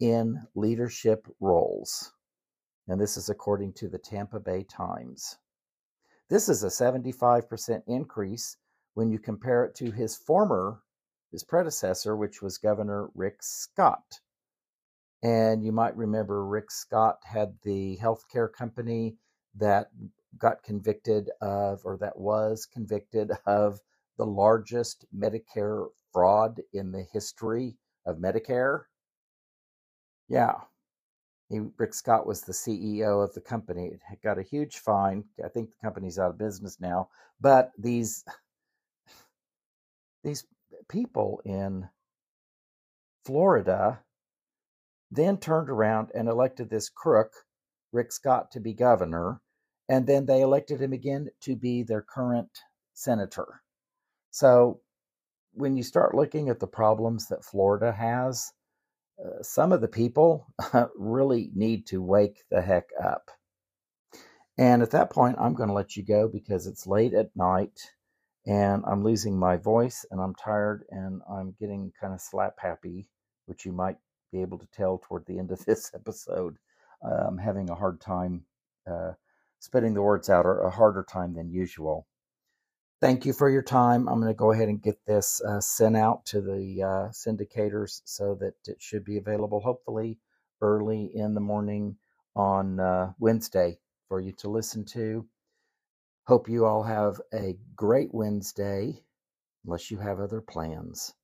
S1: in leadership roles. And this is according to the Tampa Bay Times. This is a 75% increase when you compare it to his former, his predecessor, which was Governor Rick Scott. And you might remember Rick Scott had the healthcare company that got convicted of, or that was convicted [laughs] of, the largest Medicare fraud in the history of Medicare. Yeah. He, Rick Scott was the CEO of the company. It got a huge fine. I think the company's out of business now. But these [sighs] these people in Florida then turned around and elected this crook, Rick Scott, to be governor. And then they elected him again to be their current senator. So when you start looking at the problems that Florida has, uh, some of the people [laughs] really need to wake the heck up. And at that point, I'm going to let you go because it's late at night and I'm losing my voice and I'm tired and I'm getting kind of slap happy, which you might be able to tell toward the end of [laughs] this episode. I'm having a hard time uh, spitting the words out, or a harder time than usual. Thank you for your time. I'm going to go ahead and get this uh, sent out to the uh, syndicators so that it should be available hopefully early in the morning on uh, Wednesday for you to listen to. Hope you all have a great Wednesday, unless you have other plans.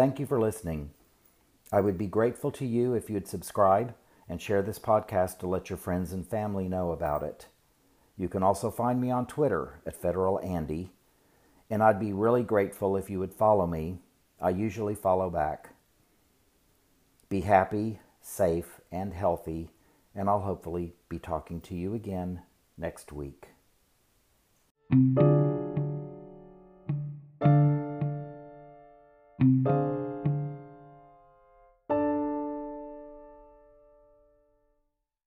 S1: Thank you for listening. I would be grateful to you if you'd subscribe and share this podcast to let your friends and family know about it. You can also find me on Twitter at Federal Andy, and I'd be really grateful if you would follow me. I usually follow back. Be happy, safe, and healthy, and I'll hopefully be talking to you again next week.